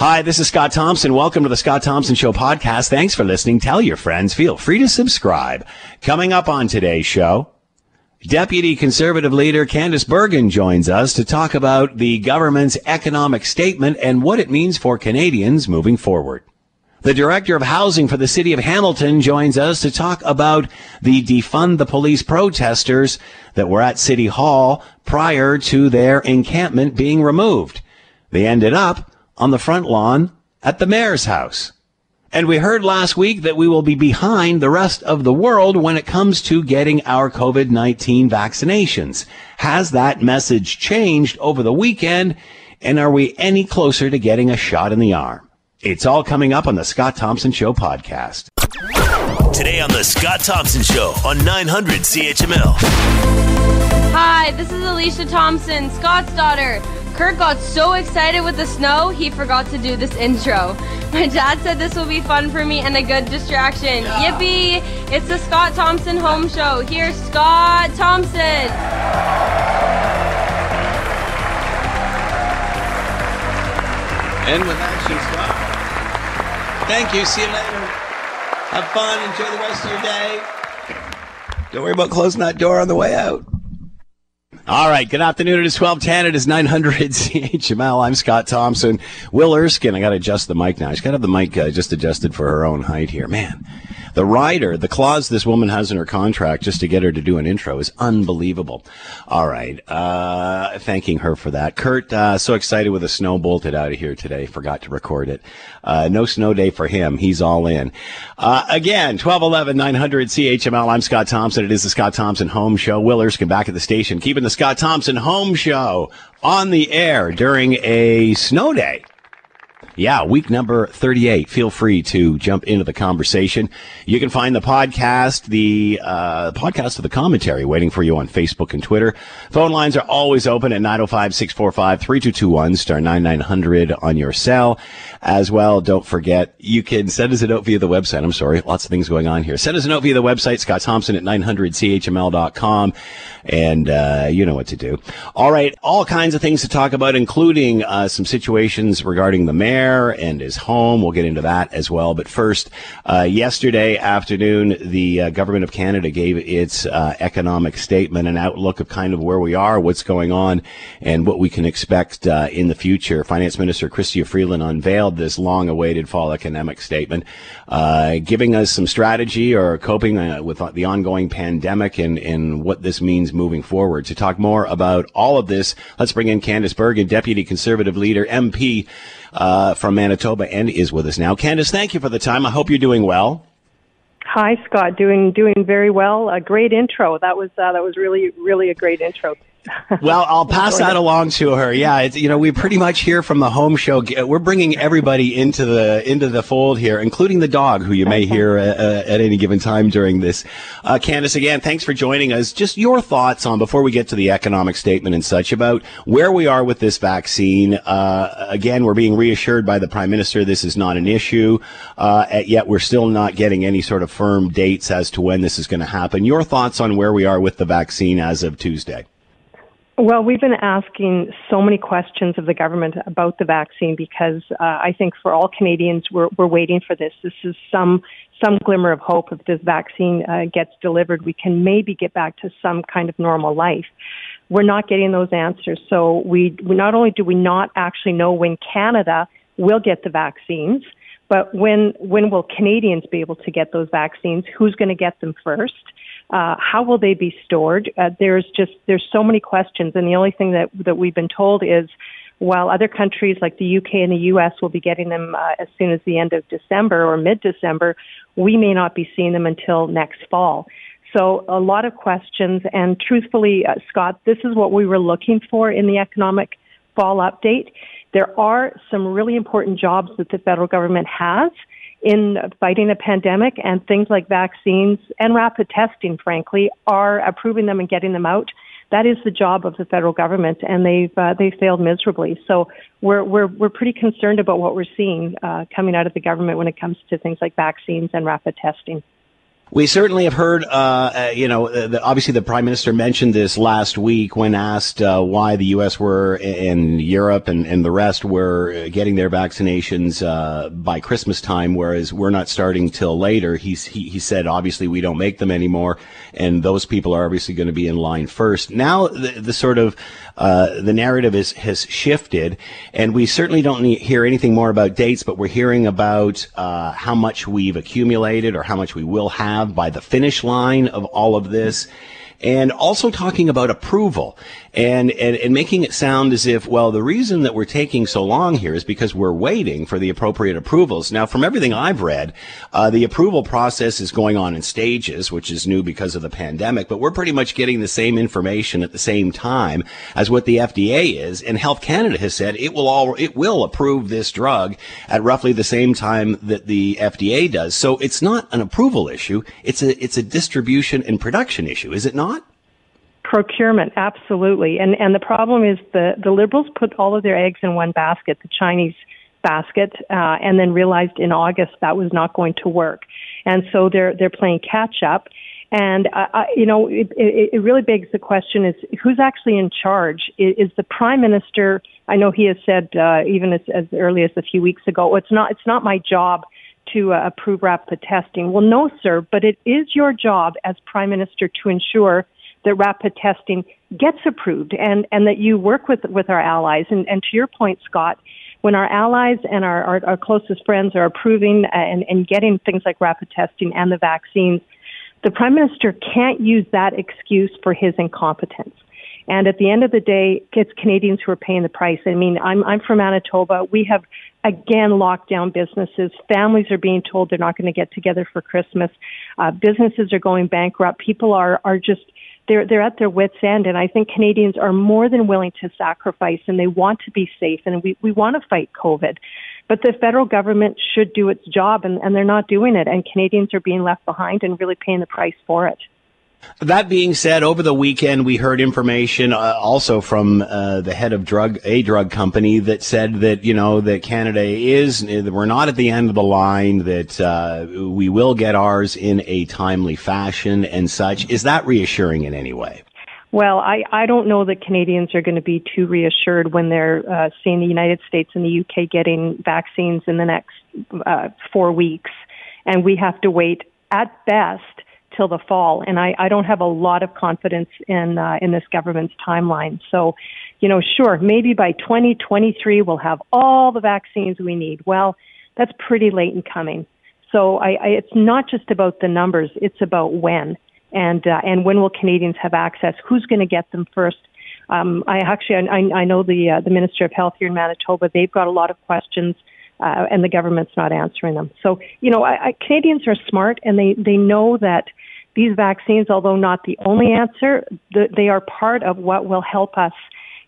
Hi, this is Scott Thompson. Welcome to the Scott Thompson Show podcast. Thanks for listening. Tell your friends. Feel free to subscribe. Coming up on today's show, Deputy Conservative leader Candice Bergen joins us to talk about the government's economic statement and what it means for Canadians moving forward. The director of housing for the city of Hamilton joins us to talk about the defund the police protesters that were at City Hall prior to their encampment being removed. They ended up on the front lawn at the mayor's house. And we heard last week that we will be behind the rest of the world when it comes to getting our COVID-19 vaccinations. Has that message changed over the weekend? And are we any closer to getting a shot in the arm? It's all coming up on the Scott Thompson Show podcast. Today on the Scott Thompson Show on 900 CHML. Hi, this is Alicia Thompson, Scott's daughter. Kurt got so excited with the snow, he forgot to do this intro. My dad said this will be fun for me and a good distraction. Yeah. Yippee! It's the Scott Thompson Home Show. Here's Scott Thompson. And with action, Scott. Thank you. See you later. Have fun. Enjoy the rest of your day. Don't worry about closing that door on the way out. All right. Good afternoon. It is 1210. It is 900 CHML. I'm Scott Thompson. Will Erskine. I got to adjust the mic now. She's got to have the mic uh, just adjusted for her own height here. Man, the rider, the clause this woman has in her contract just to get her to do an intro is unbelievable. All right. Uh, thanking her for that. Kurt, uh, so excited with the snow bolted out of here today. Forgot to record it. Uh, no snow day for him. He's all in. Uh, again, 1211 900 CHML. I'm Scott Thompson. It is the Scott Thompson Home Show. Will Erskine back at the station, keeping the Scott Thompson Home Show on the air during a snow day. Yeah, week number 38. Feel free to jump into the conversation. You can find the podcast, the uh, podcast of the commentary waiting for you on Facebook and Twitter. Phone lines are always open at 905-645-3221, star 9900 on your cell. As well, don't forget, you can send us a note via the website. I'm sorry, lots of things going on here. Send us a note via the website, Scott Thompson at 900chml.com and uh, you know what to do. All right, all kinds of things to talk about, including uh, some situations regarding the mayor and his home. We'll get into that as well. But first, uh, yesterday afternoon, the uh, government of Canada gave its uh, economic statement, an outlook of kind of where we are, what's going on, and what we can expect uh, in the future. Finance Minister Chrystia Freeland unveiled this long-awaited fall economic statement, giving us some strategy or coping with the ongoing pandemic and, and what this means moving forward. To talk more about all of this, let's bring in Candice Bergen, Deputy Conservative Leader, MP uh, from Manitoba, and is with us now. Candice, thank you for the time. I hope you're doing well. Hi, Scott. Doing doing very well. A great intro. That was uh, that was really really a great intro well, I'll pass that along to her. Yeah, you know, we pretty much hear from the home show. We're bringing everybody into the into the fold here, including the dog, who you may hear uh, uh, at any given time during this. Uh, Candice, again, thanks for joining us. Just your thoughts on before we get to the economic statement and such about where we are with this vaccine. Uh, again, we're being reassured by the prime minister this is not an issue, uh, yet we're still not getting any sort of firm dates as to when this is going to happen. Your thoughts on where we are with the vaccine as of Tuesday? Well, we've been asking so many questions of the government about the vaccine because uh, I think for all Canadians, we're, we're waiting for this. This is some some glimmer of hope. If this vaccine uh, gets delivered, we can maybe get back to some kind of normal life. We're not getting those answers. So we, we not only do we not actually know when Canada will get the vaccines, but when when will Canadians be able to get those vaccines? Who's going to get them first? Uh, how will they be stored? Uh, there's just there's so many questions, and the only thing that that we've been told is while other countries like the UK and the US will be getting them uh, as soon as the end of December or mid December, we may not be seeing them until next fall. So a lot of questions, and truthfully, uh, Scott, this is what we were looking for in the economic fall update. There are some really important jobs that the federal government has in fighting a pandemic and things like vaccines and rapid testing, frankly, are approving them and getting them out. That is the job of the federal government, and they've uh, they failed miserably. So we're we're we're pretty concerned about what we're seeing uh, coming out of the government when it comes to things like vaccines and rapid testing. We certainly have heard, uh, uh, you know, uh, the, obviously the prime minister mentioned this last week when asked uh, why the U.S. were in Europe and, and the rest were getting their vaccinations uh, by Christmas time, whereas we're not starting till later. He, he said, obviously we don't make them anymore, and those people are obviously going to be in line first. Now the, the sort of uh, the narrative is, has shifted, and we certainly don't hear anything more about dates, but we're hearing about uh, how much we've accumulated or how much we will have by the finish line of all of this. And also talking about approval and, and, and making it sound as if, well, the reason that we're taking so long here is because we're waiting for the appropriate approvals. Now, from everything I've read, uh, the approval process is going on in stages, which is new because of the pandemic, but we're pretty much getting the same information at the same time as what the FDA is. And Health Canada has said it will all, it will approve this drug at roughly the same time that the FDA does. So it's not an approval issue. It's a, it's a distribution and production issue, is it not? Procurement, absolutely. And and the problem is the the liberals put all of their eggs in one basket, the Chinese basket, uh, and then realized in August that was not going to work, and so they're they're playing catch up. And uh, you know, it, it, it really begs the question: is who's actually in charge? Is, is the prime minister? I know he has said uh, even as, as early as a few weeks ago, it's not it's not my job to uh, approve rapid testing. Well, no, sir, but it is your job as prime minister to ensure that rapid testing gets approved and, and that you work with, with our allies. And, and to your point, Scott, when our allies and our, our, our closest friends are approving and, and getting things like rapid testing and the vaccines, the Prime Minister can't use that excuse for his incompetence. And at the end of the day, it's Canadians who are paying the price. I mean, I'm, I'm from Manitoba. We have again locked down businesses. Families are being told they're not going to get together for Christmas. Uh, businesses are going bankrupt. People are, are just they're they're at their wits end and I think Canadians are more than willing to sacrifice and they want to be safe and we, we want to fight COVID. But the federal government should do its job and, and they're not doing it and Canadians are being left behind and really paying the price for it. That being said, over the weekend we heard information uh, also from uh, the head of drug a drug company that said that you know that Canada is we're not at the end of the line that uh, we will get ours in a timely fashion and such. Is that reassuring in any way? Well, I, I don't know that Canadians are going to be too reassured when they're uh, seeing the United States and the UK getting vaccines in the next uh, four weeks, and we have to wait at best the fall, and I, I don't have a lot of confidence in uh, in this government's timeline. So, you know, sure, maybe by 2023 we'll have all the vaccines we need. Well, that's pretty late in coming. So, I, I, it's not just about the numbers; it's about when, and uh, and when will Canadians have access? Who's going to get them first? Um, I actually I, I know the uh, the Minister of Health here in Manitoba. They've got a lot of questions. Uh, and the government's not answering them. So, you know, I, I, Canadians are smart and they, they know that these vaccines, although not the only answer, they are part of what will help us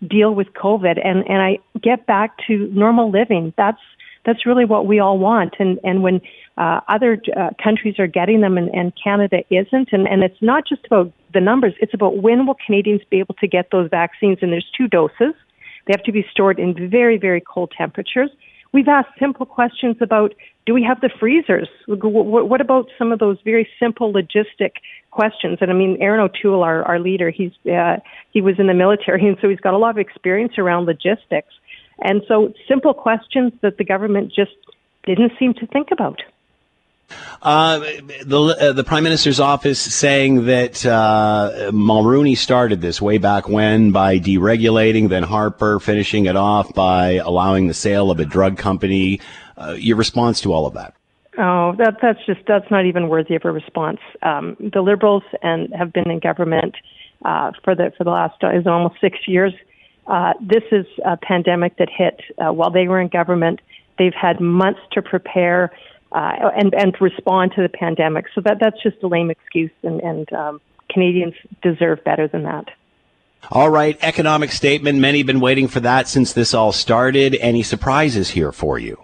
deal with COVID. And, and I get back to normal living. That's, that's really what we all want. And, and when uh, other uh, countries are getting them and, and Canada isn't, and, and it's not just about the numbers, it's about when will Canadians be able to get those vaccines. And there's two doses. They have to be stored in very, very cold temperatures. We've asked simple questions about do we have the freezers? What about some of those very simple logistic questions? And I mean, Erin O'Toole, our, our leader, he's uh, he was in the military, and so he's got a lot of experience around logistics. And so, simple questions that the government just didn't seem to think about. Uh, the uh, the prime minister's office saying that uh, Mulroney started this way back when by deregulating, then Harper finishing it off by allowing the sale of a drug company. Uh, your response to all of that? Oh, that that's just that's not even worthy of a response. Um, the Liberals and have been in government uh, for the for the last uh, is almost six years. this is a pandemic that hit while they were in government. They've had months to prepare uh, and and respond to the pandemic. So that that's just a lame excuse, and, and um, Canadians deserve better than that. All right, economic statement. Many have been waiting for that since this all started. Any surprises here for you?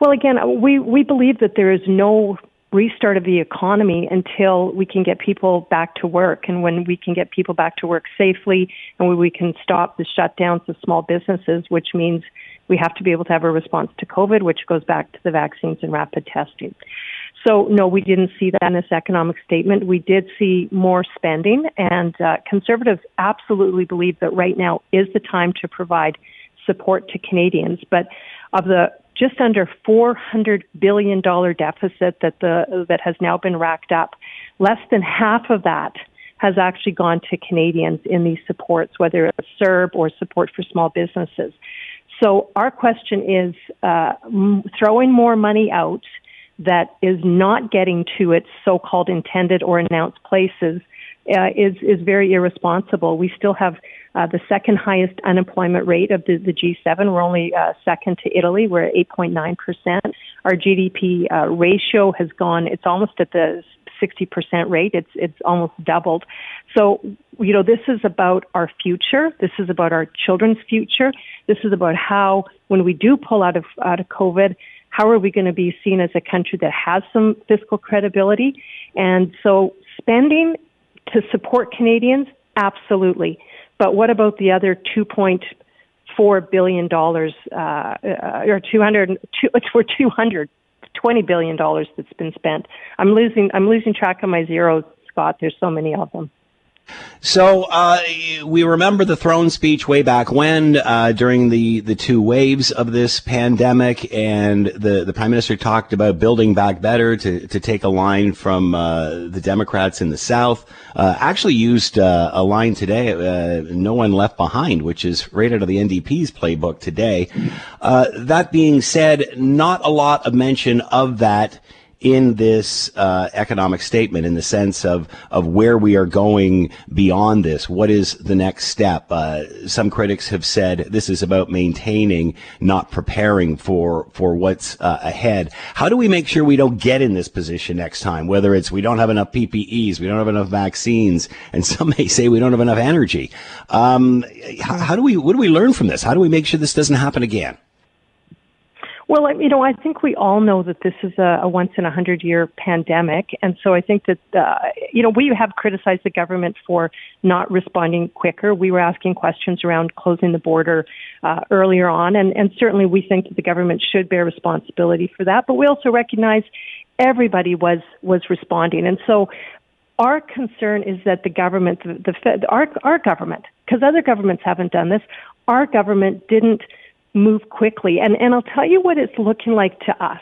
Well, again, we we believe that there is no restart of the economy until we can get people back to work. And when we can get people back to work safely and when we can stop the shutdowns of small businesses, which means we have to be able to have a response to COVID, which goes back to the vaccines and rapid testing. So no, we didn't see that in this economic statement. We did see more spending, and uh, conservatives absolutely believe that right now is the time to provide support to Canadians. But of the just under $400 billion deficit that the that has now been racked up, less than half of that has actually gone to Canadians in these supports, whether it's CERB or support for small businesses. So our question is uh, throwing more money out that is not getting to its so-called intended or announced places uh, is is very irresponsible. We still have uh, the second highest unemployment rate of the, the G7. We're only uh, second to Italy. We're at 8.9 percent. Our GDP uh, ratio has gone. It's almost at the 60% rate. It's it's almost doubled. So, you know, this is about our future. This is about our children's future. This is about how when we do pull out of out of COVID, how are we going to be seen as a country that has some fiscal credibility? And so spending to support Canadians, absolutely. But what about the other 2.4 billion dollars uh, or 200 for 200 20 billion dollars that's been spent. I'm losing I'm losing track of my zeros, Scott. There's so many of them. So uh, we remember the throne speech way back when, uh, during the, the two waves of this pandemic, and the, the prime minister talked about building back better to, to take a line from uh, the Democrats in the South. Uh, actually used uh, a line today, uh, "No one left behind," which is right out of the NDP's playbook today. that being said, not a lot of mention of that in this uh, economic statement in the sense of of where we are going beyond this. What is the next step? Uh, some critics have said this is about maintaining, not preparing for for what's uh, ahead. How do we make sure we don't get in this position next time? Whether it's we don't have enough PPEs, we don't have enough vaccines, and some may say we don't have enough energy. Um, how, how do we? What do we learn from this? How do we make sure this doesn't happen again? Well, you know, I think we all know that this is a, a once in a hundred year pandemic, and so I think that uh, you know we have criticized the government for not responding quicker. We were asking questions around closing the border uh, earlier on, and, and certainly we think that the government should bear responsibility for that. But we also recognize everybody was was responding, and so our concern is that the government, the, the Fed, our our government, because other governments haven't done this, our government didn't move quickly. And, and I'll tell you what it's looking like to us.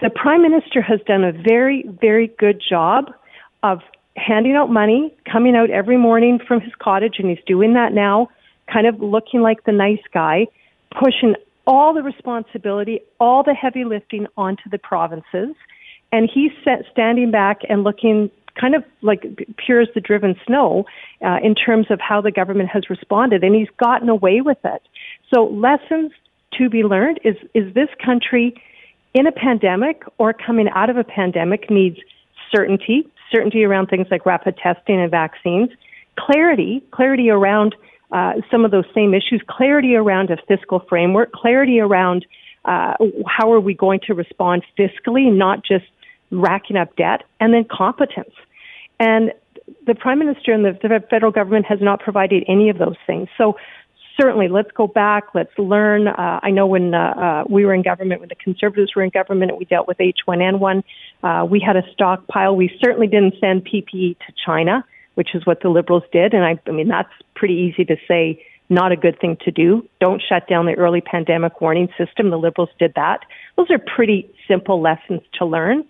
The Prime Minister has done a very, very good job of handing out money, coming out every morning from his cottage, and he's doing that now, kind of looking like the nice guy, pushing all the responsibility, all the heavy lifting onto the provinces. And he's standing back and looking kind of like pure as the driven snow uh, in terms of how the government has responded, and he's gotten away with it. So lessons to be learned is is this country in a pandemic or coming out of a pandemic needs certainty, certainty around things like rapid testing and vaccines, clarity, clarity around uh, some of those same issues, clarity around a fiscal framework, clarity around uh, how are we going to respond fiscally, not just racking up debt, and then competence. And the prime minister and the, the federal government has not provided any of those things. So certainly let's go back, let's learn. Uh, I know when uh, uh, we were in government, when the conservatives were in government, we dealt with H1N1. Uh, we had a stockpile. We certainly didn't send PPE to China, which is what the liberals did. And I, I mean, that's pretty easy to say not a good thing to do. Don't shut down the early pandemic warning system. The liberals did that. Those are pretty simple lessons to learn.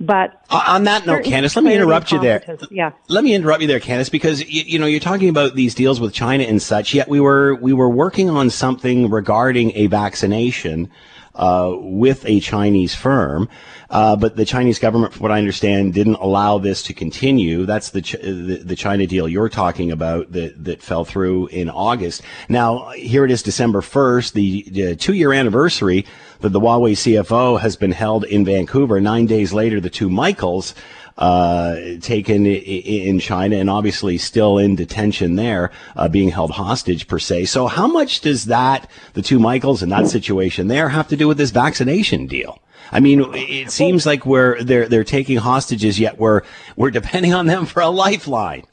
But on that note, Candice, let me interrupt you there. Yeah. Let me interrupt you there, Candice, because you, you, know you're talking about these deals with China and such. Yet we were we were working on something regarding a vaccination uh, with a Chinese firm, uh, but the Chinese government, from what I understand, didn't allow this to continue. That's the, Ch- the, the China deal you're talking about that that fell through in August. Now here it is, December 1st, the, the two year anniversary that the Huawei CFO has been held in Vancouver. Nine days later, the two Michaels uh, taken in China and obviously still in detention there, uh, being held hostage per se. So how much does that, the two Michaels and that situation there have to do with this vaccination deal? I mean, it seems like we're, they're, they're taking hostages, yet we're, we're depending on them for a lifeline.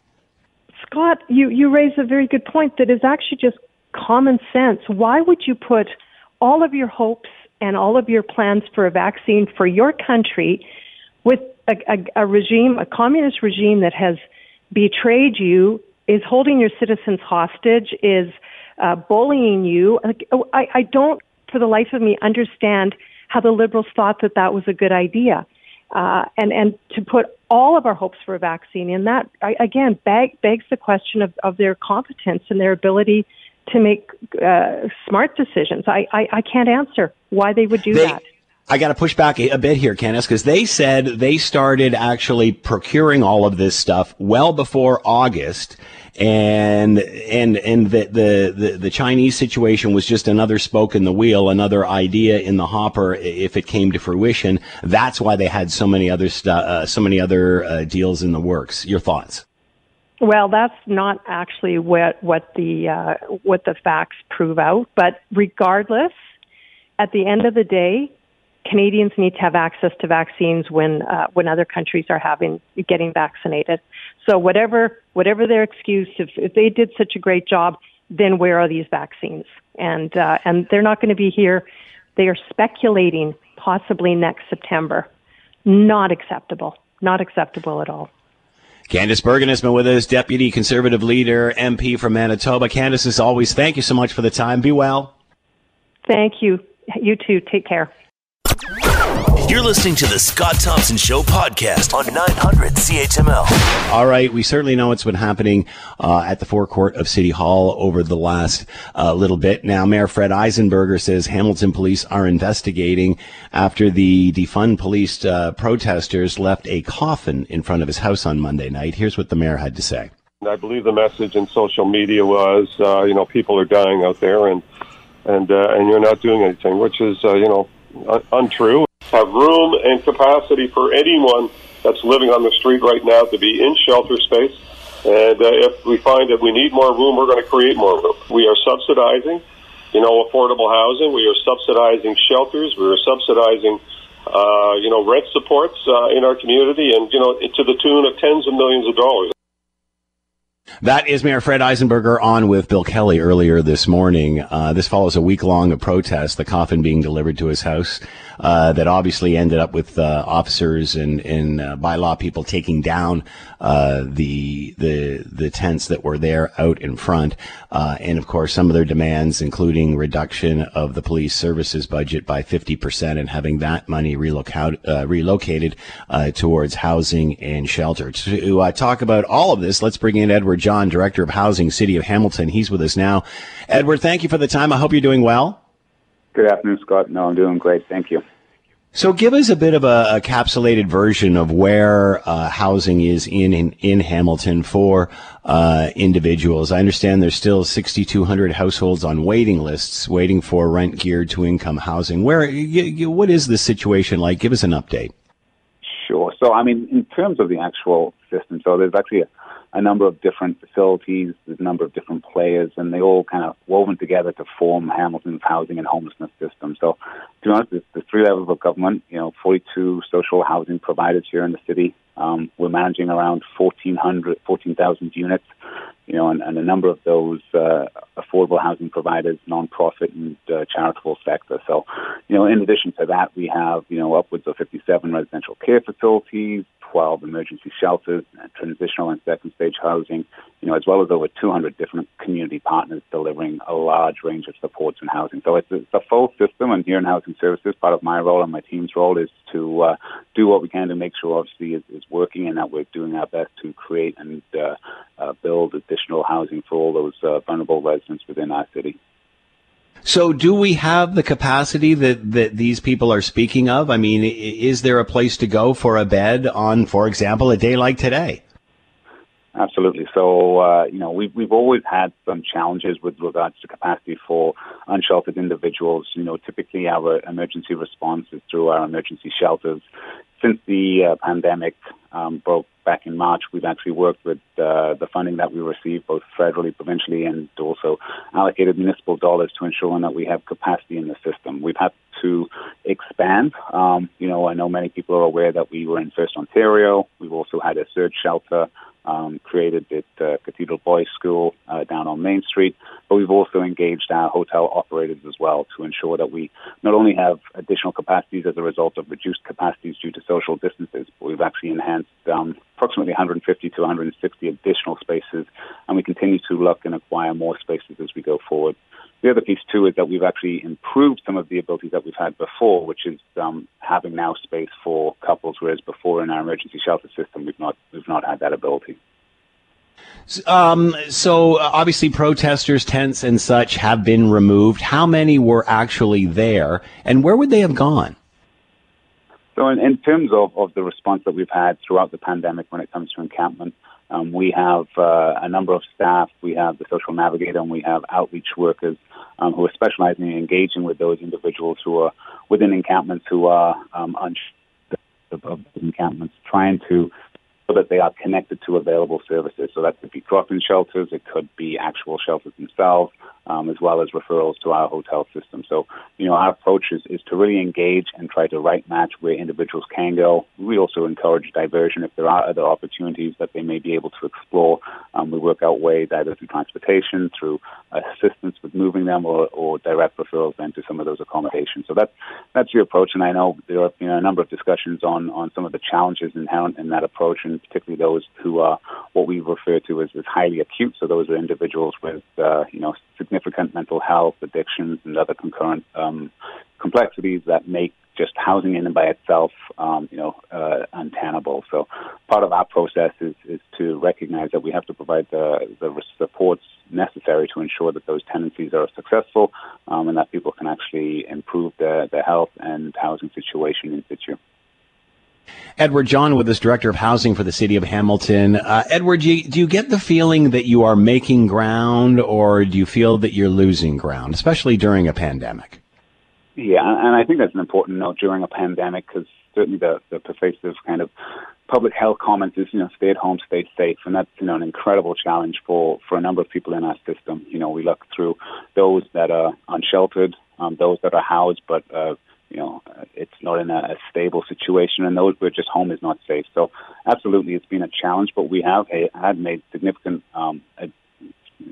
Scott, you, you raise a very good point that is actually just common sense. Why would you put all of your hopes and all of your plans for a vaccine for your country with a, a, a regime, a communist regime that has betrayed you, is holding your citizens hostage, is uh, bullying you. Oh, I, I don't, for the life of me, understand how the liberals thought that that was a good idea. Uh, and and to put all of our hopes for a vaccine in that again beg, begs the question of, of their competence and their ability to make uh, smart decisions. I, I, I can't answer why they would do they, that. I got to push back a, bit here, Candice, because they said they started actually procuring all of this stuff well before August, and and and the, the the the Chinese situation was just another spoke in the wheel, another idea in the hopper. If it came to fruition, that's why they had so many other stu- uh, so many other uh, deals in the works. Your thoughts? Well, that's not actually what what the uh, what the facts prove out. But regardless, at the end of the day, Canadians need to have access to vaccines when uh, when other countries are having getting vaccinated. So whatever whatever their excuse, if, if they did such a great job, then where are these vaccines? And uh, and they're not going to be here. They are speculating possibly next September. Not acceptable. Not acceptable at all. Candice Bergen has been with us, Deputy Conservative Leader, MP from Manitoba. Candice, as always, thank you so much for the time. Be well. Thank you. You too. Take care. You're listening to the Scott Thompson Show podcast on 900 CHML. All right, we certainly know what's been happening uh, at the forecourt of City Hall over the last uh, little bit. Now, Mayor Fred Eisenberger says Hamilton police are investigating after the defund police uh, protesters left a coffin in front of his house on Monday night. Here's what the mayor had to say. I believe the message in social media was, uh, you know, people are dying out there, and and uh, and you're not doing anything, which is, uh, you know, un- untrue have room and capacity for anyone that's living on the street right now to be in shelter space. And uh, if we find that we need more room, we're going to create more room. We are subsidizing, you know, affordable housing. We are subsidizing shelters. We are subsidizing, uh, you know, rent supports uh, in our community, and you know, to the tune of tens of millions of dollars. That is Mayor Fred Eisenberger on with Bill Kelly earlier this morning. Uh, this follows a week long protest, the coffin being delivered to his house, uh, that obviously ended up with uh, officers and, and uh, bylaw people taking down uh, the the the tents that were there out in front, uh, and of course some of their demands, including reduction of the police services budget by fifty percent and having that money relocate, relocated towards housing and shelter. To talk about all of this, let's bring in Edward John, Director of Housing, City of Hamilton. He's with us now. Edward, thank you for the time. I hope you're doing well. Good afternoon, Scott. No, I'm doing great. Thank you. So, give us a bit of a, a capsulated version of where uh, housing is in, in, in Hamilton for uh, individuals. I understand there's still 6,200 households on waiting lists, waiting for rent geared to income housing. Where, you, you, what is the situation like? Give us an update. Sure. So, I mean, in terms of the actual system, so there's actually a a number of different facilities, there's a number of different players, and they all kind of woven together to form Hamilton's housing and homelessness system. So, to be honest, there's, there's three levels of government. You know, 42 social housing providers here in the city. Um, we're managing around 1,400, 14,000 units. You know, and, and a number of those uh, affordable housing providers, nonprofit and uh, charitable sector. So, you know, in addition to that, we have you know upwards of 57 residential care facilities, 12 emergency shelters, transitional and second stage housing, you know, as well as over 200 different community partners delivering a large range of supports and housing. So it's a, it's a full system, and here in Housing Services, part of my role and my team's role is to uh, do what we can to make sure, obviously, is, is working and that we're doing our best to create and uh, uh, build additional housing for all those uh, vulnerable residents within our city. So, do we have the capacity that, that these people are speaking of? I mean, is there a place to go for a bed on, for example, a day like today? Absolutely. So, uh, you know, we've, we've always had some challenges with regards to capacity for unsheltered individuals. You know, typically our emergency response is through our emergency shelters. Since the uh, pandemic um, broke back in March, we've actually worked with uh, the funding that we receive, both federally, provincially, and also allocated municipal dollars to ensure that we have capacity in the system. We've had to expand. Um, you know, I know many people are aware that we were in First Ontario. We've also had a surge shelter um, created at uh, Cathedral Boys School uh, down on Main Street. but we've also engaged our hotel operators as well to ensure that we not only have additional capacities as a result of reduced capacities due to social distances, but we've actually enhanced um, approximately 150 to 160 additional spaces, and we continue to look and acquire more spaces as we go forward. The other piece too is that we've actually improved some of the abilities that we've had before, which is um, having now space for couples, whereas before in our emergency shelter system we've not we've not had that ability. Um, so obviously protesters, tents and such have been removed. How many were actually there and where would they have gone? So in, in terms of, of the response that we've had throughout the pandemic when it comes to encampment, um, we have uh, a number of staff. We have the social navigator and we have outreach workers um, who are specializing in engaging with those individuals who are within encampments who are um, unsure of encampments, trying to so that they are connected to available services. So that could be drop-in shelters, it could be actual shelters themselves, um, as well as referrals to our hotel system. So, you know, our approach is, is to really engage and try to right match where individuals can go. We also encourage diversion if there are other opportunities that they may be able to explore. Um, we work out ways either through transportation, through assistance with moving them, or, or direct referrals then to some of those accommodations. So that's that's the approach. And I know there have been a number of discussions on on some of the challenges inherent in that approach, and particularly those who are what we refer to as, as highly acute. So those are individuals with uh, you know significant mental health, addictions, and other concurrent um, complexities that make just housing in and by itself, um, you know, uh, untenable. So part of our process is, is to recognize that we have to provide the, the supports necessary to ensure that those tenancies are successful um, and that people can actually improve their, their health and housing situation in situ. Edward John with us, Director of Housing for the City of Hamilton. Uh, Edward, do you, do you, get the feeling that you are making ground or do you feel that you're losing ground, especially during a pandemic? Yeah, and I think that's an important note during a pandemic because certainly the, the pervasive kind of public health comments is, you know, stay at home, stay safe. And that's, you know, an incredible challenge for, for a number of people in our system. You know, we look through those that are unsheltered, um, those that are housed, but, uh, you know, it's not in a, stable situation, and those where just home is not safe. So, absolutely, it's been a challenge, but we have had made significant um, ad-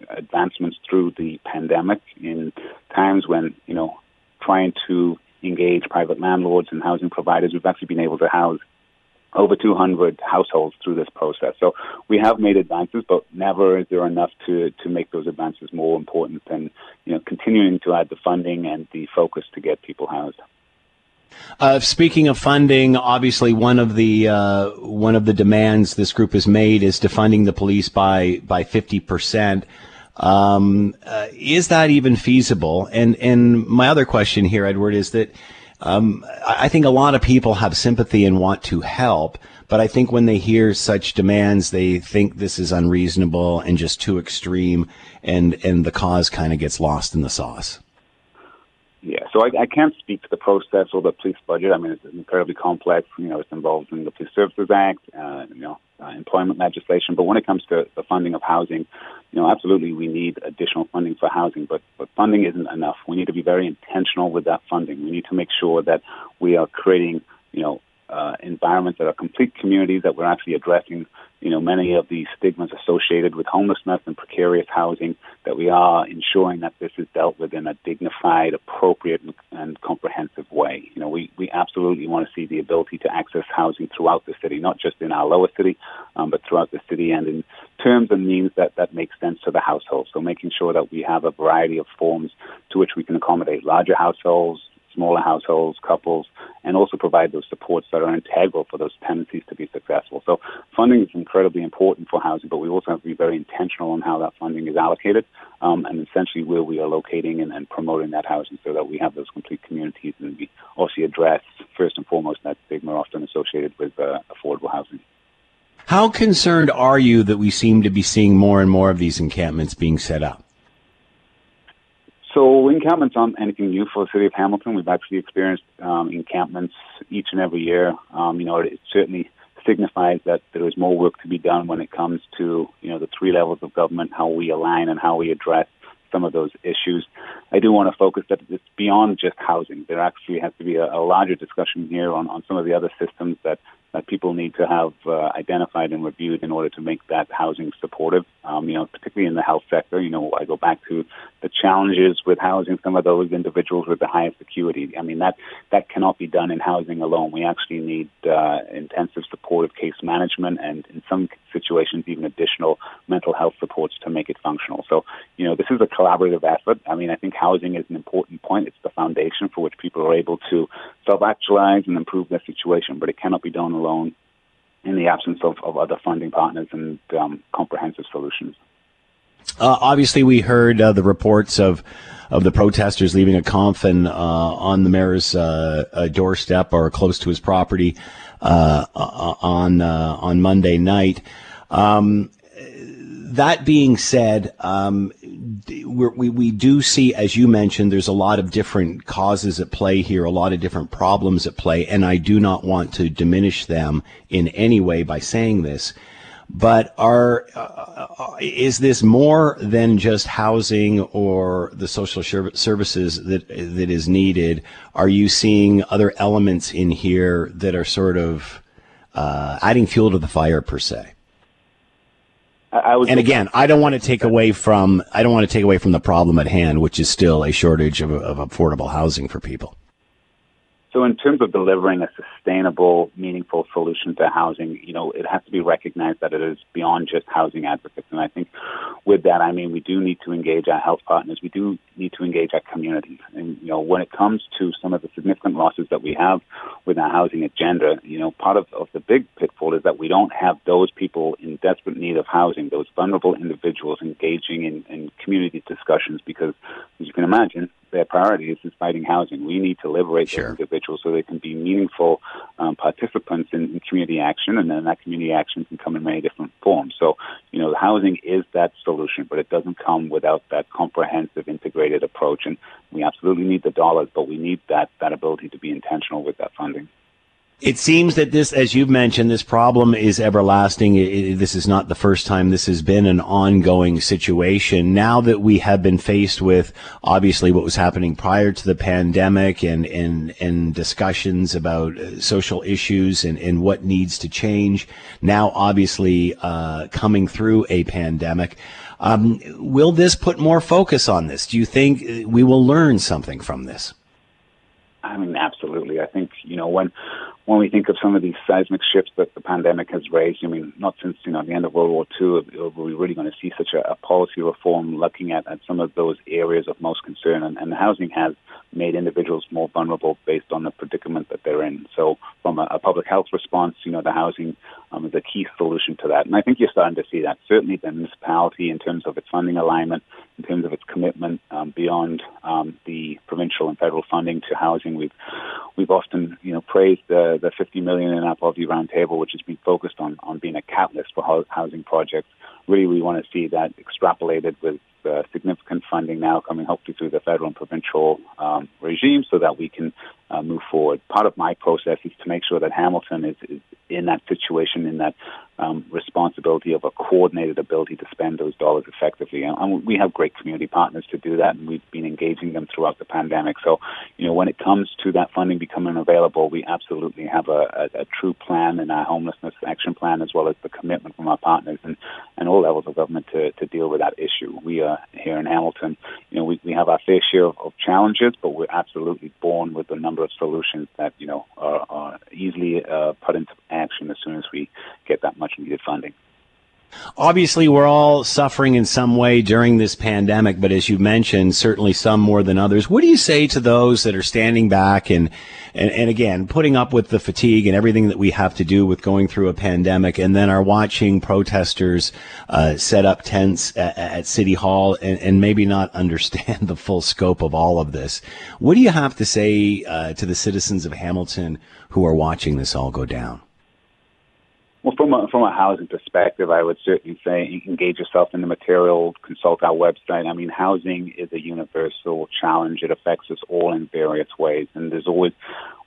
advancements through the pandemic in times when, you know, trying to engage private landlords and housing providers. We've actually been able to house over 200 households through this process. So we have made advances, but never is there enough to, to make those advances more important than you know continuing to add the funding and the focus to get people housed. Uh, speaking of funding, obviously one of the uh, one of the demands this group has made is defunding the police by by fifty percent. Um, uh, is that even feasible? And and my other question here, Edward, is that um, I think a lot of people have sympathy and want to help, but I think when they hear such demands, they think this is unreasonable and just too extreme, and and the cause kind of gets lost in the sauce. Yeah, so I, I can't speak to the process or the police budget. I mean, it's incredibly complex. You know, it's involved in the Police Services Act, uh, you know, uh, employment legislation. But when it comes to the funding of housing, you know, absolutely we need additional funding for housing, but, but funding isn't enough. We need to be very intentional with that funding. We need to make sure that we are creating, you know, uh, environments that are complete communities that we're actually addressing you know, many of the stigmas associated with homelessness and precarious housing, that we are ensuring that this is dealt with in a dignified, appropriate, and, comprehensive way. You know, we, we absolutely want to see the ability to access housing throughout the city, not just in our lower city, um, but throughout the city and in terms and means that, that make sense to the household. So making sure that we have a variety of forms to which we can accommodate larger households, smaller households, couples, and also provide those supports that are integral for those tenancies to be successful. So funding is incredibly important for housing, but we also have to be very intentional on how that funding is allocated um, and essentially where we are locating and, and, promoting that housing so that we have those complete communities and we also address first and foremost that stigma often associated with uh, affordable housing. How concerned are you that we seem to be seeing more and more of these encampments being set up? So encampments aren't anything new for the city of Hamilton. We've actually experienced um, encampments each and every year. Um, you know, it, it certainly signifies that there is more work to be done when it comes to you know the three levels of government, how we align and how we address some of those issues. I do want to focus that it's beyond just housing. There actually has to be a, a larger discussion here on, on some of the other systems that that people need to have uh, identified and reviewed in order to make that housing supportive. Um, you know, particularly in the health sector. You know, I go back to the challenges with housing some of those individuals with the highest acuity. I mean, that that cannot be done in housing alone. We actually need uh, intensive supportive case management, and in some situations, even additional mental health supports to make it functional. So, you know, this is a collaborative effort. I mean, I think housing is an important point. It's the foundation for which people are able to self-actualize and improve their situation, but it cannot be done alone in the absence of, of other funding partners and um, comprehensive solutions. Uh, obviously, we heard uh, the reports of of the protesters leaving a coffin uh, on the mayor's uh, uh, doorstep or close to his property uh, on on Monday night. Um, that being said, um, we we do see, as you mentioned, there's a lot of different causes at play here, a lot of different problems at play, and I do not want to diminish them in any way by saying this. But are uh, is this more than just housing or the social services that that is needed? Are you seeing other elements in here that are sort of uh, adding fuel to the fire per se? I and again, I don't want to take away from I don't want to take away from the problem at hand, which is still a shortage of, of affordable housing for people. So, in terms of delivering a sustainable, meaningful solution to housing, you know, it has to be recognized that it is beyond just housing advocates. And I think with that, I mean, we do need to engage our health partners. We do need to engage our communities. And, you know, when it comes to some of the significant losses that we have with our housing agenda, you know, part of, of the big pitfall is that we don't have those people in desperate need of housing, those vulnerable individuals engaging in, in community discussions because, as you can imagine, their priority is fighting housing. We need to liberate sure. those individuals so they can be meaningful um, participants in, in, community action, and then that community action can come in many different forms. So, you know, housing is that solution, but it doesn't come without that comprehensive, integrated approach. And we absolutely need the dollars, but we need that that ability to be intentional with that funding. It seems that this, as you've mentioned, this problem is everlasting. It, this is not the first time this has been an ongoing situation. Now that we have been faced with, obviously, what was happening prior to the pandemic and, and, and discussions about uh, social issues and, and what needs to change, now obviously uh, coming through a pandemic, um, will this put more focus on this? Do you think we will learn something from this? I mean, absolutely. I think you know when when we think of some of these seismic shifts that the pandemic has raised, I mean, not since you know the end of World War II are we really going to see such a, a policy reform looking at, at some of those areas of most concern, and, and housing has made individuals more vulnerable based on the predicament that they're in. So, from a, a public health response, you know, the housing um, is a key solution to that, and I think you're starting to see that. Certainly, the municipality, in terms of its funding alignment, in terms of its commitment um, beyond um, the provincial and federal funding to housing, we've we've often you know praised the the, 50 million in our poverty roundtable, which has been focused on, on being a catalyst for housing projects. Really, we want to see that extrapolated with uh, significant funding now coming hopefully through the federal and provincial um, regime so that we can uh, move forward. Part of my process is to make sure that Hamilton is, is in that situation, in that um, responsibility of a coordinated ability to spend those dollars effectively. And, and, we have great community partners to do that, and we've been engaging them throughout the pandemic. So, you know, when it comes to that funding becoming available, we absolutely have a, a, a true plan in our homelessness action plan, as well as the commitment from our partners and, and all levels of government to, to deal with that issue. We are here in Hamilton. You know, we, we have our fair share of, of challenges, but we're absolutely born with a number of solutions that you know are, are easily uh, put into action as soon as we get that much needed funding. Obviously, we're all suffering in some way during this pandemic, but as you mentioned, certainly some more than others. What do you say to those that are standing back and, and, and again, putting up with the fatigue and everything that we have to do with going through a pandemic and then are watching protesters uh, set up tents at, at City Hall and, and, maybe not understand the full scope of all of this? What do you have to say uh, to the citizens of Hamilton who are watching this all go down? Well, from a, from a housing perspective, I would certainly say engage yourself in the material, consult our website. I mean, housing is a universal challenge. It affects us all in various ways, and there's always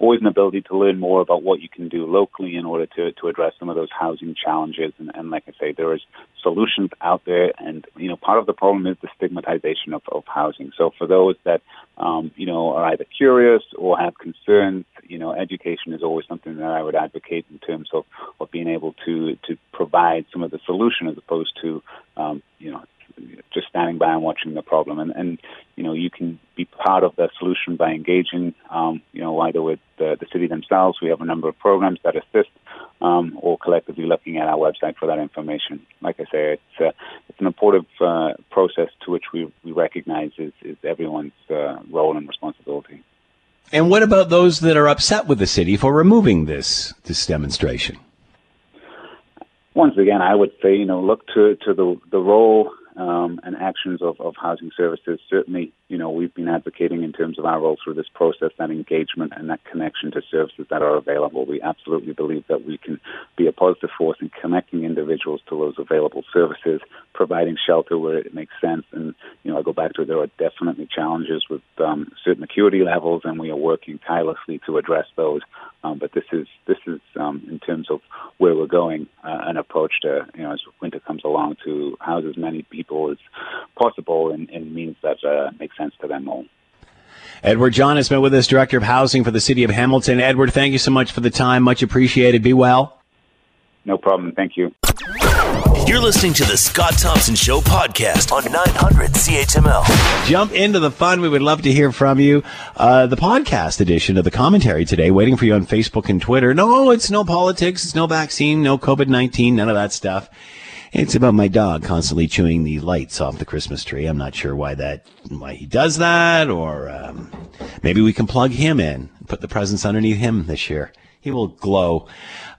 always an ability to learn more about what you can do locally in order to, to address some of those housing challenges. And, and like I say, there is solutions out there, and you know, part of the problem is the stigmatization of, of housing. So for those that um, you know are either curious or have concerns, you know, education is always something that I would advocate in terms of, of being able to to provide some of the solution as opposed to um, you know just standing by and watching the problem. And, and you know, you can be part of the solution by engaging, um, you know, either with the, the city themselves. We have a number of programs that assist, um, or collectively looking at our website for that information. Like I say, it's uh, it's an important uh, process to which we, we recognize is, is everyone's uh, role and responsibility. And what about those that are upset with the city for removing this this demonstration? Once again, I would say, you know, look to, to the, the role um, and actions of, of housing services. Certainly, you know, we've been advocating in terms of our role through this process, that engagement and that connection to services that are available. We absolutely believe that we can be a positive force in connecting individuals to those available services, providing shelter where it makes sense. And, you know, I go back to there are definitely challenges with um, certain acuity levels, and we are working tirelessly to address those. Um, but this is this is um, in terms of where we're going, uh, an approach to you know as winter comes along to house as many people as possible in, means that uh, make sense to them all. Edward John has been with us, Director of Housing for the City of Hamilton. Edward, thank you so much for the time. Much appreciated. Be well. No problem. Thank you. You're listening to the Scott Thompson Show podcast on 900 CHML. Jump into the fun. We would love to hear from you. Uh, the podcast edition of the commentary today, waiting for you on Facebook and Twitter. No, it's no politics. It's no vaccine, no COVID 19, none of that stuff. It's about my dog constantly chewing the lights off the Christmas tree. I'm not sure why that, why he does that, or um, maybe we can plug him in, and put the presents underneath him this year. He will glow.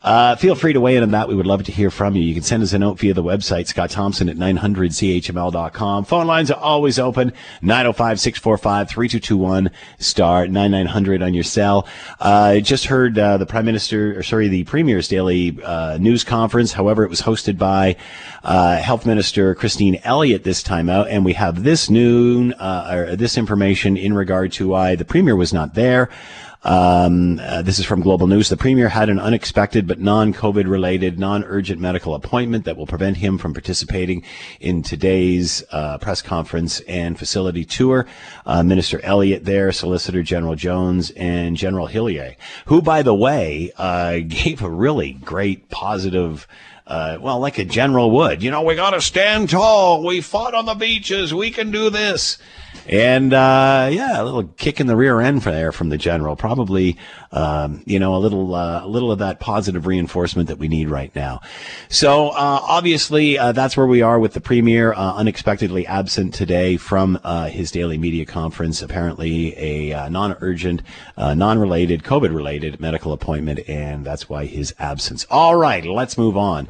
Uh, feel free to weigh in on that. We would love to hear from you. You can send us a note via the website, Scott Thompson at 900CHML.com. Phone lines are always open, 905-645-3221, star 9900 on your cell. I uh, just heard uh, the Prime Minister, or sorry, the Premier's daily uh, news conference. However, it was hosted by uh, Health Minister Christine Elliott this time out, and we have this noon, uh, or this information in regard to why the Premier was not there. Um, uh, this is from Global News. The premier had an unexpected but non-COVID related, non-urgent medical appointment that will prevent him from participating in today's uh, press conference and facility tour. Uh, Minister Elliott there, Solicitor General Jones, and General Hillier, who, by the way, uh, gave a really great positive. Uh, well, like a general would. You know, we got to stand tall. We fought on the beaches. We can do this. And uh, yeah, a little kick in the rear end there from the general. Probably, um, you know, a little uh, a little of that positive reinforcement that we need right now. So uh, obviously, uh, that's where we are with the premier uh, unexpectedly absent today from uh, his daily media conference. Apparently, a non-urgent, non-related, COVID-related medical appointment, and that's why his absence. All right, let's move on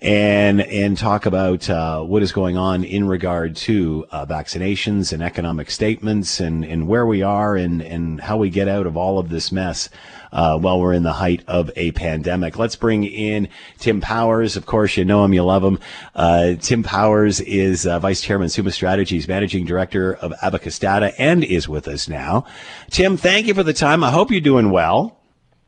and and talk about what is going on in regard to vaccinations and economic economic statements and, and where we are and, and how we get out of all of this mess uh, while we're in the height of a pandemic. Let's bring in Tim Powers. Of course, you know him, you love him. Uh, Tim Powers is uh, Vice Chairman, Summa Strategies, Managing Director of Abacus Data, and is with us now. Tim, thank you for the time. I hope you're doing well.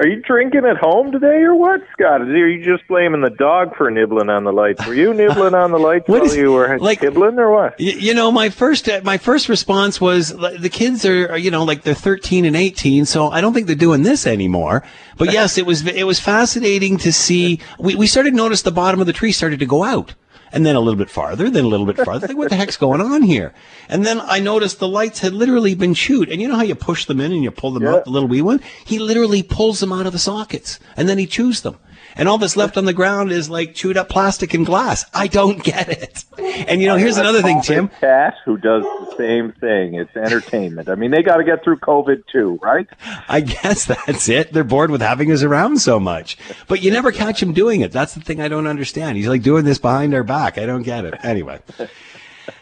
Are you drinking at home today or what, Scott? Are you just blaming the dog for nibbling on the lights? Were you nibbling on the lights while is, you were like, nibbling or what? You, you know, my first uh, my first response was the kids are you know like they're 13 and 18, so I don't think they're doing this anymore. But yes, it was it was fascinating to see. We we started to notice the bottom of the tree started to go out and then a little bit farther, then a little bit farther. Like, what the heck's going on here? And then I noticed the lights had literally been chewed. And you know how you push them in and you pull them yeah. out, the little wee one? He literally pulls them out of the sockets and then he chews them and all that's left on the ground is like chewed up plastic and glass. I don't get it. And you know, here's another thing, Tim. Cat who does the same thing. It's entertainment. I mean, they got to get through COVID too, right? I guess that's it. They're bored with having us around so much, but you never catch him doing it. That's the thing I don't understand. He's like doing this behind our back. I don't get it. Anyway.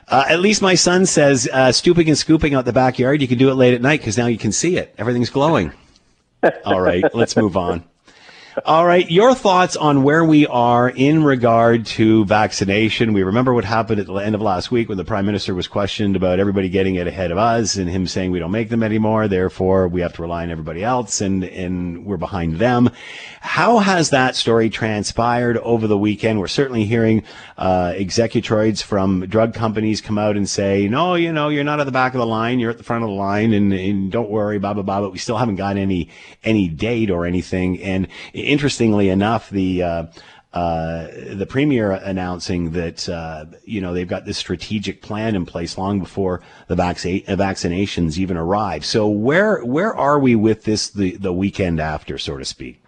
Uh, at least my son says uh, stooping and scooping out the backyard. You can do it late at night because now you can see it. Everything's glowing. All right, let's move on. All right, your thoughts on where we are in regard to vaccination. We remember what happened at the end of last week when the prime minister was questioned about everybody getting it ahead of us and him saying we don't make them anymore, therefore we have to rely on everybody else and and we're behind them. How has that story transpired over the weekend? We're certainly hearing uh, executroids from drug companies come out and say, no, you know, you're not at the back of the line, you're at the front of the line, and, and don't worry, blah blah blah. But we still haven't got any any date or anything. And interestingly enough, the uh, uh, the premier announcing that uh, you know they've got this strategic plan in place long before the vac- vaccinations even arrive. So where where are we with this the the weekend after, so to speak?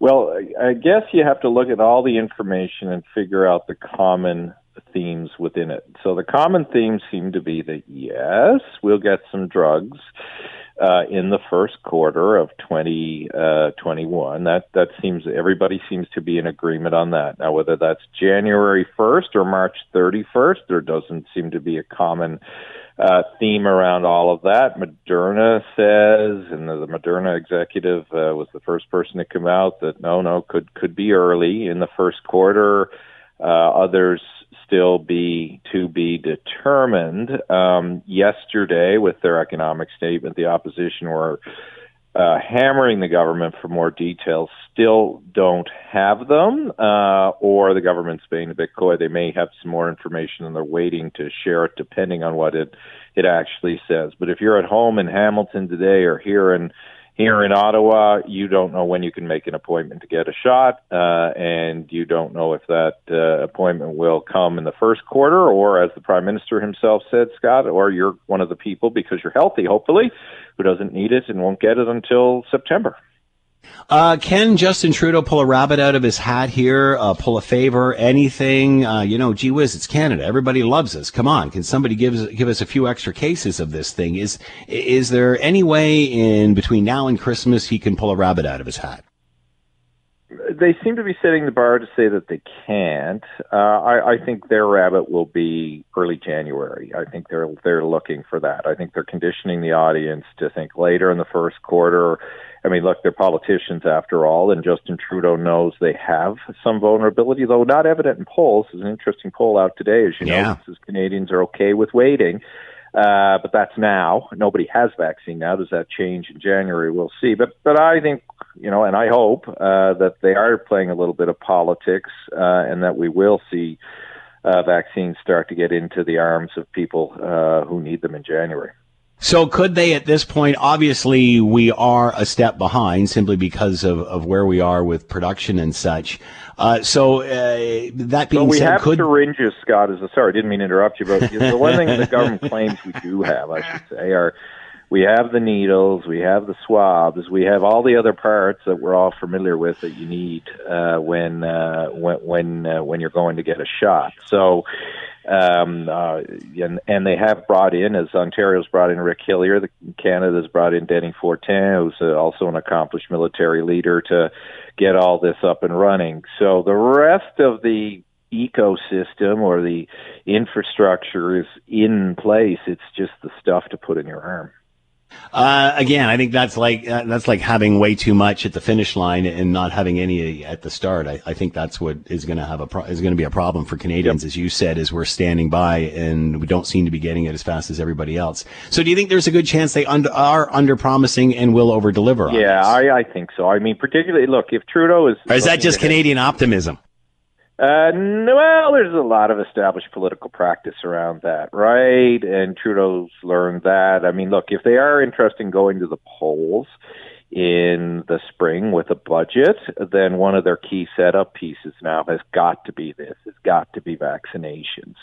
Well, I guess you have to look at all the information and figure out the common themes within it. So the common themes seem to be that yes, we'll get some drugs uh, in the first quarter of 2021. Uh, that that seems everybody seems to be in agreement on that. Now, whether that's January 1st or March 31st, there doesn't seem to be a common uh, theme around all of that. Moderna says, and the, the Moderna executive uh, was the first person to come out that no, no, could could be early in the first quarter. Uh, others still be to be determined. Um, yesterday, with their economic statement, the opposition were uh, hammering the government for more details. Still don't have them, uh, or the government's being a bit coy. They may have some more information and they're waiting to share it, depending on what it it actually says. But if you're at home in Hamilton today or here in here in Ottawa, you don't know when you can make an appointment to get a shot, uh, and you don't know if that uh, appointment will come in the first quarter, or as the Prime Minister himself said, Scott, or you're one of the people because you're healthy, hopefully, who doesn't need it and won't get it until September. Uh, can Justin Trudeau pull a rabbit out of his hat here? Uh, pull a favor? Anything? Uh, you know, gee whiz, it's Canada. Everybody loves us. Come on, can somebody give us, give us a few extra cases of this thing? Is is there any way in between now and Christmas he can pull a rabbit out of his hat? They seem to be setting the bar to say that they can't. Uh, I, I think their rabbit will be early January. I think they're they're looking for that. I think they're conditioning the audience to think later in the first quarter I mean, look, they're politicians after all, and Justin Trudeau knows they have some vulnerability, though not evident in polls. There's an interesting poll out today, as you yeah. know, says Canadians are okay with waiting. Uh, but that's now. Nobody has vaccine now. Does that change in January? We'll see. But but I think you know, and I hope uh, that they are playing a little bit of politics, uh, and that we will see uh, vaccines start to get into the arms of people uh, who need them in January. So could they at this point, obviously we are a step behind simply because of, of where we are with production and such. Uh, so uh, that being so we said, have could... syringes, Scott, as a, sorry, I didn't mean to interrupt you, but the one thing the government claims we do have, I should say, are we have the needles, we have the swabs, we have all the other parts that we're all familiar with that you need uh, when uh, when when uh, when you're going to get a shot. So um, uh, and, and they have brought in, as Ontario's brought in Rick Hillier, the, Canada's brought in Dany Fortin, who's uh, also an accomplished military leader, to get all this up and running. So the rest of the ecosystem or the infrastructure is in place. It's just the stuff to put in your arm. Uh, again, I think that's like uh, that's like having way too much at the finish line and not having any at the start. I, I think that's what is going to have a pro- is going to be a problem for Canadians, yep. as you said, as we're standing by and we don't seem to be getting it as fast as everybody else. So, do you think there's a good chance they under, are under promising and will over deliver? Yeah, I, I, think so. I mean, particularly look if Trudeau is. Or is that just Canadian optimism? Uh, well, there's a lot of established political practice around that, right? And Trudeau's learned that. I mean, look, if they are interested in going to the polls in the spring with a budget, then one of their key setup pieces now has got to be this. It's got to be vaccinations.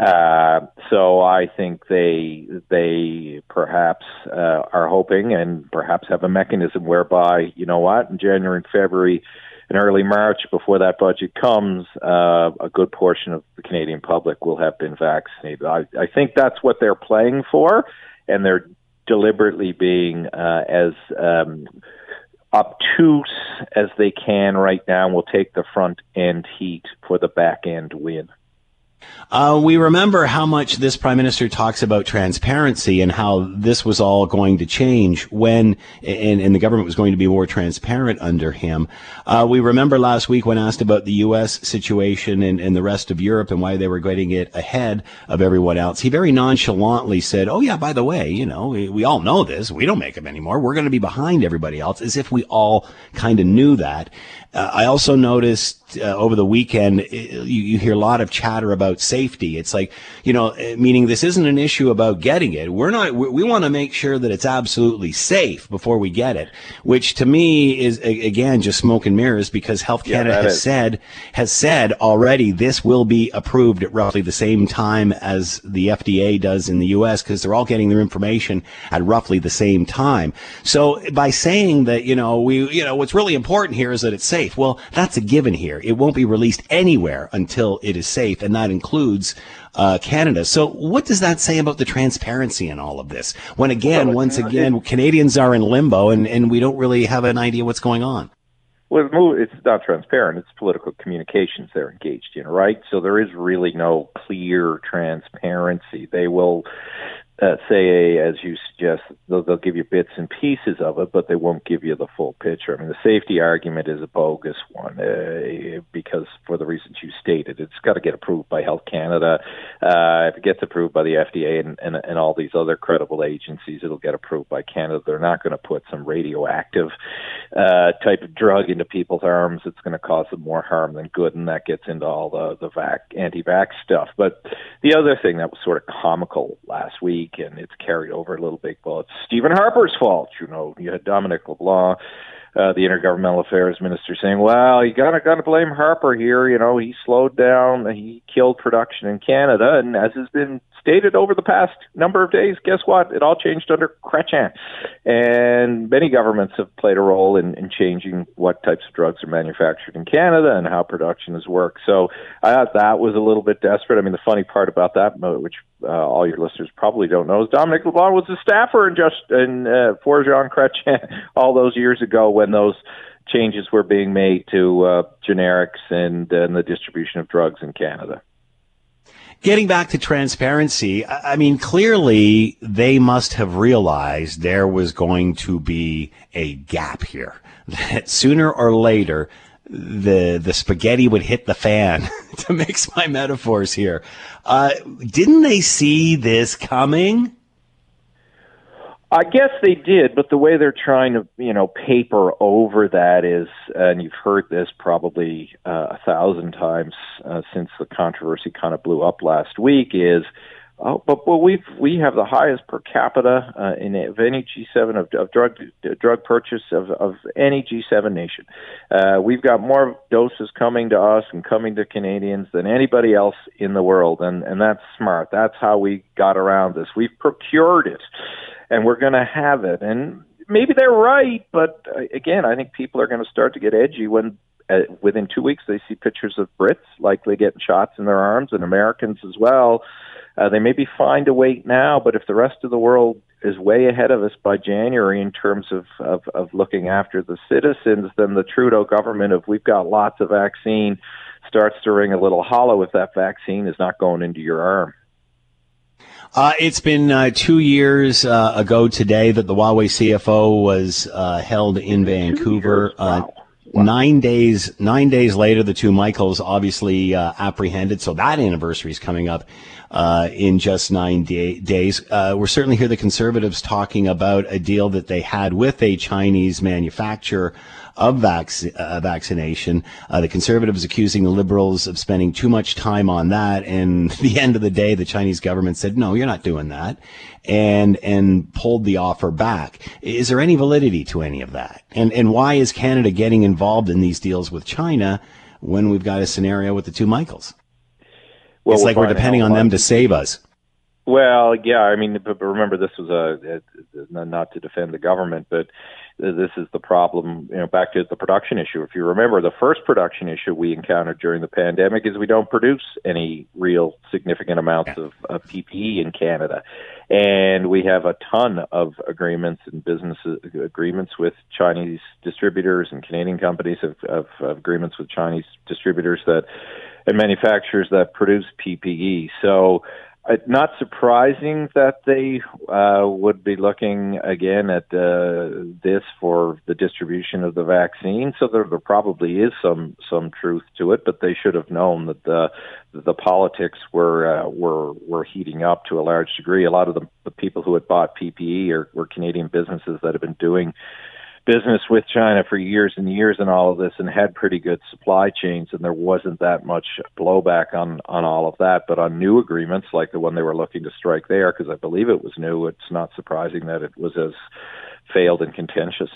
Uh, so I think they they perhaps uh, are hoping and perhaps have a mechanism whereby you know what in January and February in early March, before that budget comes, uh, a good portion of the Canadian public will have been vaccinated. I, I think that's what they're playing for, and they're deliberately being uh, as um, obtuse as they can right now. We'll take the front end heat for the back end win. Uh, we remember how much this prime minister talks about transparency and how this was all going to change when, and, and the government was going to be more transparent under him. Uh, we remember last week when asked about the U.S. situation and, and the rest of Europe and why they were getting it ahead of everyone else. He very nonchalantly said, "Oh yeah, by the way, you know, we, we all know this. We don't make them anymore. We're going to be behind everybody else," as if we all kind of knew that. Uh, I also noticed uh, over the weekend, you, you, hear a lot of chatter about safety. It's like, you know, uh, meaning this isn't an issue about getting it. We're not, we, we want to make sure that it's absolutely safe before we get it, which to me is, again, just smoke and mirrors because Health Canada yeah, has is. said, has said already this will be approved at roughly the same time as the FDA does in the U.S. because they're all getting their information at roughly the same time. So by saying that, you know, we, you know, what's really important here is that it's safe safe. Well, that's a given here. It won't be released anywhere until it is safe, and that includes uh, Canada. So, what does that say about the transparency in all of this? When again, well, once again, Canadians are in limbo, and, and we don't really have an idea what's going on. Well, it's not transparent. It's political communications they're engaged in, right? So there is really no clear transparency. They will uh, say, as you suggest, they'll, they'll give you bits and pieces of it, but they won't give you the full picture. I mean, the safety argument is a bogus one uh, because, for the reasons you stated, it's got to get approved by Health Canada. Uh, if it gets approved by the FDA and, and, and all these other credible agencies, it'll get approved by Canada. They're not going to put some radioactive uh, type of drug into people's arms. It's going to cause them more harm than good, and that gets into all the the vac anti-vax stuff. But the other thing that was sort of comical last week week, and it's carried over a little bit. Well, it's Stephen Harper's fault. You know, you had Dominic LeBlanc, uh, the intergovernmental affairs minister, saying, "Well, you gotta gotta blame Harper here. You know, he slowed down, he killed production in Canada, and as has been stated over the past number of days, guess what? It all changed under Chrétien. And many governments have played a role in, in changing what types of drugs are manufactured in Canada and how production has worked. So I thought that was a little bit desperate. I mean, the funny part about that, which uh, all your listeners probably don't know, is Dominic LeBlanc was a staffer in just in uh, for Jean Chrétien all those years ago when those changes were being made to uh, generics and, and the distribution of drugs in Canada getting back to transparency, I mean, clearly they must have realized there was going to be a gap here. That sooner or later, the the spaghetti would hit the fan. to mix my metaphors here, uh, didn't they see this coming? I guess they did, but the way they're trying to, you know, paper over that is, and you've heard this probably uh, a thousand times uh, since the controversy kind of blew up last week, is, oh, but well, we've we have the highest per capita uh, in of any G7 of, of drug drug purchase of, of any G7 nation. Uh, we've got more doses coming to us and coming to Canadians than anybody else in the world, and and that's smart. That's how we got around this. We've procured it and we're going to have it. And maybe they're right, but uh, again, I think people are going to start to get edgy when uh, within two weeks they see pictures of Brits likely getting shots in their arms and Americans as well. Uh, they may be fine to wait now, but if the rest of the world is way ahead of us by January in terms of, of, of looking after the citizens, then the Trudeau government, if we've got lots of vaccine, starts to ring a little hollow if that vaccine is not going into your arm. Uh, it's been uh, two years uh, ago today that the Huawei CFO was uh, held in Vancouver. Uh, wow. Wow. Nine days, nine days later, the two Michaels obviously uh, apprehended. So that anniversary is coming up in just nine day- days. we're certainly hear the conservatives talking about a deal that they had with a Chinese manufacturer of vac- uh, vaccination. Uh, the conservatives accusing the liberals of spending too much time on that. And the end of the day, the Chinese government said, no, you're not doing that. And, and pulled the offer back. Is there any validity to any of that? And, and why is Canada getting involved in these deals with China when we've got a scenario with the two Michaels? Well, it's like we're depending on them to save us. Well, yeah, I mean, but remember, this was a, a not to defend the government, but Uh, this is the problem. You know, back to the production issue. If you remember, the first production issue we encountered during the pandemic is we don't produce any real significant amounts of, of PPE in Canada, and we have a ton of agreements and business agreements with Chinese distributors and Canadian companies of, have, have agreements with Chinese distributors that and manufacturers that produce PPE. So uh, not surprising that they uh, would be looking again at uh, this for the distribution of the vaccine. So there, there, probably is some some truth to it, but they should have known that the the politics were uh, were were heating up to a large degree. A lot of the, the people who had bought PPE are, were Canadian businesses that have been doing business with China for years and years and all of this and had pretty good supply chains and there wasn't that much blowback on on all of that but on new agreements like the one they were looking to strike there because I believe it was new it's not surprising that it was as failed and contentious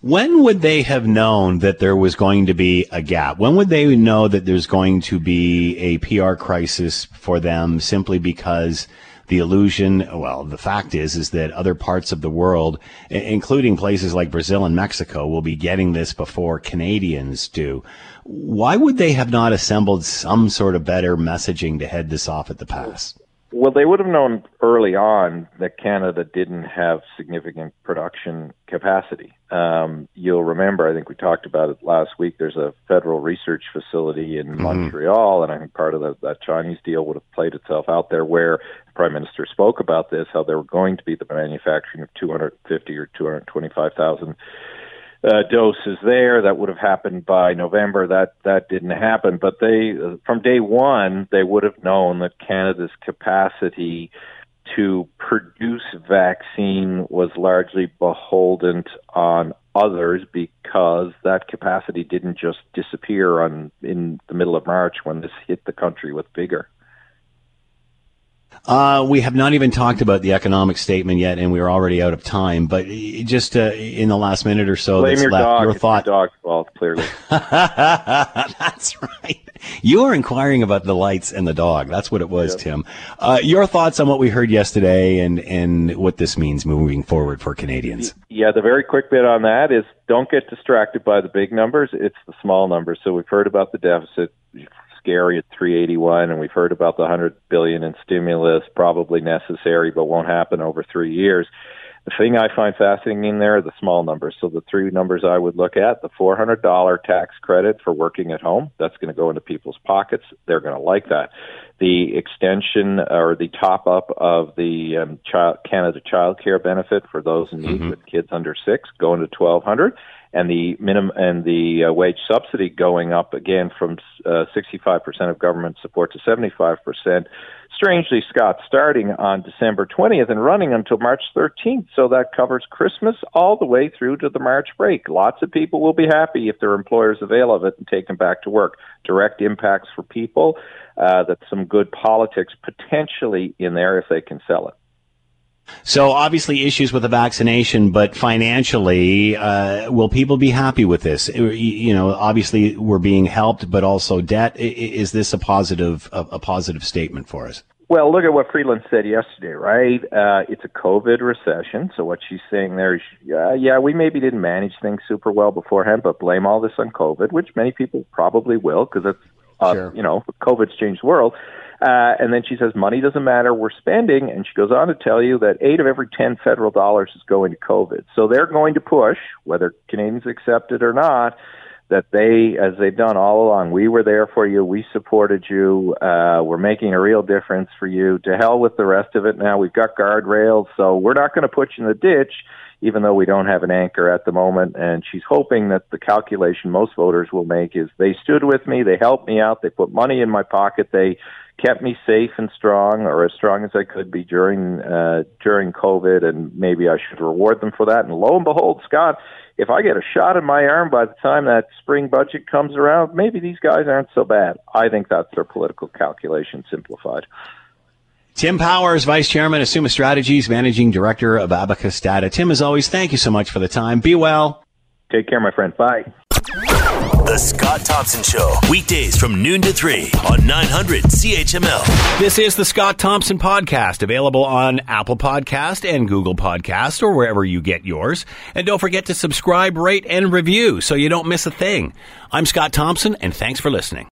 when would they have known that there was going to be a gap? When would they know that there's going to be a PR crisis for them simply because the illusion, well, the fact is, is that other parts of the world, including places like Brazil and Mexico, will be getting this before Canadians do. Why would they have not assembled some sort of better messaging to head this off at the pass? Well, they would have known early on that Canada didn't have significant production capacity. Um, you'll remember, I think we talked about it last week. There's a federal research facility in mm-hmm. Montreal, and I think part of the, that Chinese deal would have played itself out there, where the Prime Minister spoke about this, how there were going to be the manufacturing of 250 or 225,000 uh, doses there. That would have happened by November. That that didn't happen. But they, from day one, they would have known that Canada's capacity to produce vaccine was largely beholden on others because that capacity didn't just disappear on in the middle of March when this hit the country with vigor. Uh, we have not even talked about the economic statement yet, and we are already out of time. But just uh, in the last minute or so, Blame that's your left, dog. your thought. Your dog's fault, clearly. that's right. You are inquiring about the lights and the dog. That's what it was. Tim. Uh, your thoughts on what we heard yesterday and and what this means moving forward for Canadians? Yeah, the very quick bit on that is don't get distracted by the big numbers. It's the small numbers. So we've heard about the deficit scary at 381 and we've heard about the 100 billion in stimulus probably necessary but won't happen over 3 years the thing I find fascinating in there are the small numbers. So the three numbers I would look at: the $400 tax credit for working at home. That's going to go into people's pockets. They're going to like that. The extension or the top up of the um, child, Canada Child Care benefit for those in need mm-hmm. with kids under six, going to 1200 and the minimum and the uh, wage subsidy going up again from uh, 65% of government support to 75%. Strangely, Scott, starting on December 20th and running until March 13th. So that covers Christmas all the way through to the March break. Lots of people will be happy if their employers avail of it and take them back to work. Direct impacts for people. Uh, that's some good politics potentially in there if they can sell it. So obviously issues with the vaccination, but financially, uh, will people be happy with this? You know, obviously we're being helped, but also debt. Is this a positive, a, positive statement for us? Well, look at what Freeland said yesterday, right? Uh, it's a COVID recession. So what she's saying there is, uh, yeah, we maybe didn't manage things super well beforehand, but blame all this on COVID, which many people probably will because it's, uh, sure. you know, COVID's changed the world. Uh, and then she says, money doesn't matter, we're spending. And she goes on to tell you that eight of every 10 federal dollars is going to COVID. So they're going to push, whether Canadians accept it or not, that they, as they've done all along, we were there for you, we supported you, uh, we're making a real difference for you. To hell with the rest of it now. We've got guardrails, so we're not going to put you in the ditch even though we don't have an anchor at the moment. And she's hoping that the calculation most voters will make is they stood with me, they helped me out, they put money in my pocket, they kept me safe and strong, or as strong as I could be during uh, during COVID, and maybe I should reward them for that. And lo and behold, Scott, if I get a shot in my arm by the time that spring budget comes around, maybe these guys aren't so bad. I think that's their political calculation simplified. Tim Powers, Vice Chairman, at Summa Strategies, Managing Director of Abacus Data. Tim, as always, thank you so much for the time. Be well. Take care, my friend. Bye. The Scott Thompson Show, weekdays from noon to 3 on 900 CHML. This is the Scott Thompson Podcast, available on Apple Podcast and Google Podcast or wherever you get yours. And don't forget to subscribe, rate, and review so you don't miss a thing. I'm Scott Thompson, and thanks for listening.